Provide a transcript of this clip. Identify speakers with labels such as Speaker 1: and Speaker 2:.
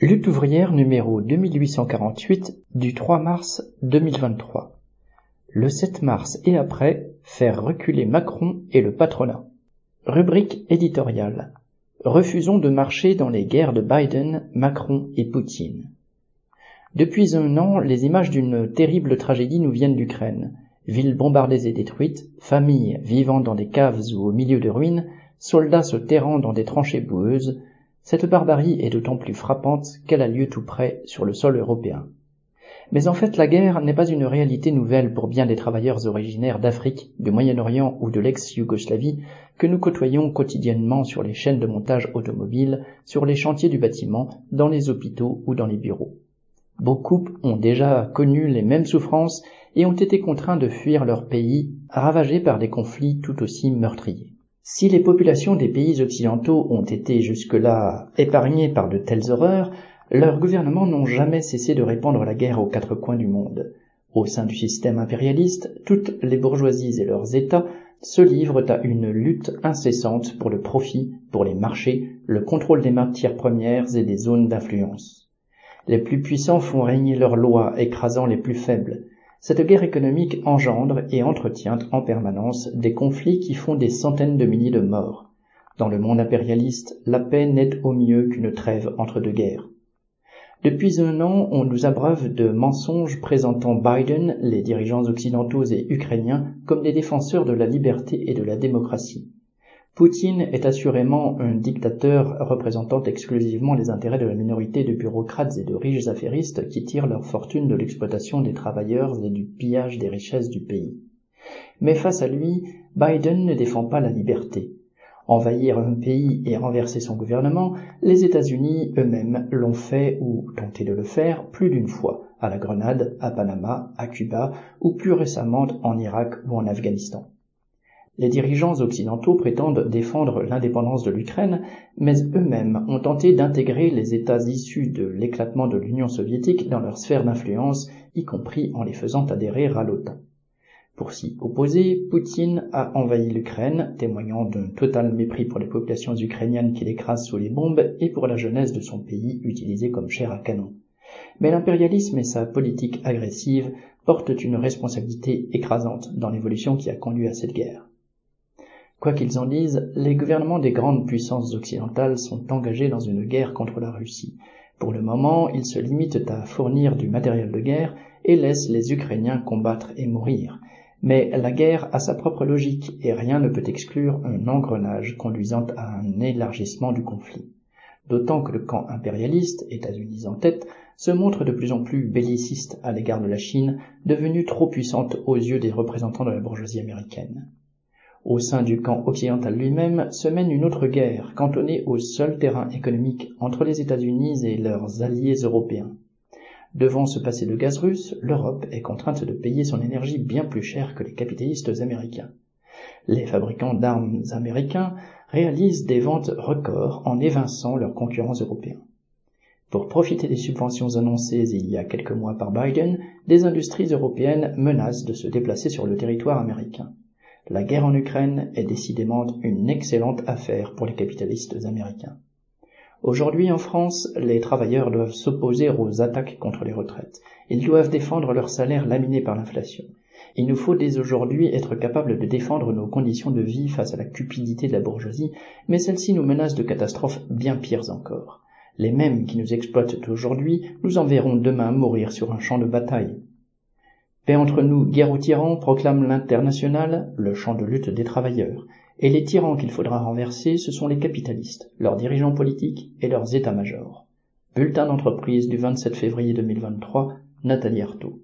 Speaker 1: Lutte ouvrière numéro 2848 du 3 mars 2023. Le 7 mars et après, faire reculer Macron et le patronat. Rubrique éditoriale. Refusons de marcher dans les guerres de Biden, Macron et Poutine. Depuis un an, les images d'une terrible tragédie nous viennent d'Ukraine. Villes bombardées et détruites, familles vivant dans des caves ou au milieu de ruines, soldats se terrant dans des tranchées boueuses, cette barbarie est d'autant plus frappante qu'elle a lieu tout près sur le sol européen. Mais en fait, la guerre n'est pas une réalité nouvelle pour bien des travailleurs originaires d'Afrique, du Moyen-Orient ou de l'ex-Yougoslavie que nous côtoyons quotidiennement sur les chaînes de montage automobile, sur les chantiers du bâtiment, dans les hôpitaux ou dans les bureaux. Beaucoup ont déjà connu les mêmes souffrances et ont été contraints de fuir leur pays, ravagé par des conflits tout aussi meurtriers. Si les populations des pays occidentaux ont été jusque-là épargnées par de telles horreurs, leurs gouvernements n'ont jamais cessé de répandre la guerre aux quatre coins du monde. Au sein du système impérialiste, toutes les bourgeoisies et leurs États se livrent à une lutte incessante pour le profit, pour les marchés, le contrôle des matières premières et des zones d'influence. Les plus puissants font régner leurs lois, écrasant les plus faibles. Cette guerre économique engendre et entretient en permanence des conflits qui font des centaines de milliers de morts. Dans le monde impérialiste, la paix n'est au mieux qu'une trêve entre deux guerres. Depuis un an, on nous abreuve de mensonges présentant Biden, les dirigeants occidentaux et ukrainiens comme des défenseurs de la liberté et de la démocratie. Poutine est assurément un dictateur représentant exclusivement les intérêts de la minorité de bureaucrates et de riches affairistes qui tirent leur fortune de l'exploitation des travailleurs et du pillage des richesses du pays. Mais face à lui, Biden ne défend pas la liberté. Envahir un pays et renverser son gouvernement, les États-Unis eux-mêmes l'ont fait ou tenté de le faire plus d'une fois, à la Grenade, à Panama, à Cuba ou plus récemment en Irak ou en Afghanistan. Les dirigeants occidentaux prétendent défendre l'indépendance de l'Ukraine, mais eux-mêmes ont tenté d'intégrer les États issus de l'éclatement de l'Union soviétique dans leur sphère d'influence, y compris en les faisant adhérer à l'OTAN. Pour s'y opposer, Poutine a envahi l'Ukraine, témoignant d'un total mépris pour les populations ukrainiennes qu'il écrase sous les bombes et pour la jeunesse de son pays utilisée comme chair à canon. Mais l'impérialisme et sa politique agressive portent une responsabilité écrasante dans l'évolution qui a conduit à cette guerre. Quoi qu'ils en disent, les gouvernements des grandes puissances occidentales sont engagés dans une guerre contre la Russie. Pour le moment, ils se limitent à fournir du matériel de guerre et laissent les Ukrainiens combattre et mourir. Mais la guerre a sa propre logique et rien ne peut exclure un engrenage conduisant à un élargissement du conflit. D'autant que le camp impérialiste, États-Unis en tête, se montre de plus en plus belliciste à l'égard de la Chine, devenue trop puissante aux yeux des représentants de la bourgeoisie américaine. Au sein du camp occidental lui-même se mène une autre guerre, cantonnée au seul terrain économique entre les États-Unis et leurs alliés européens. Devant ce passé de gaz russe, l'Europe est contrainte de payer son énergie bien plus cher que les capitalistes américains. Les fabricants d'armes américains réalisent des ventes records en évinçant leurs concurrents européens. Pour profiter des subventions annoncées il y a quelques mois par Biden, des industries européennes menacent de se déplacer sur le territoire américain. La guerre en Ukraine est décidément une excellente affaire pour les capitalistes américains. Aujourd'hui en France, les travailleurs doivent s'opposer aux attaques contre les retraites. Ils doivent défendre leurs salaires laminés par l'inflation. Il nous faut dès aujourd'hui être capables de défendre nos conditions de vie face à la cupidité de la bourgeoisie, mais celle-ci nous menace de catastrophes bien pires encore. Les mêmes qui nous exploitent aujourd'hui nous enverront demain mourir sur un champ de bataille. Paix entre nous, guerre aux tyrans, proclame l'international, le champ de lutte des travailleurs. Et les tyrans qu'il faudra renverser, ce sont les capitalistes, leurs dirigeants politiques et leurs états-majors. Bulletin d'entreprise du 27 février 2023, Nathalie Artaud.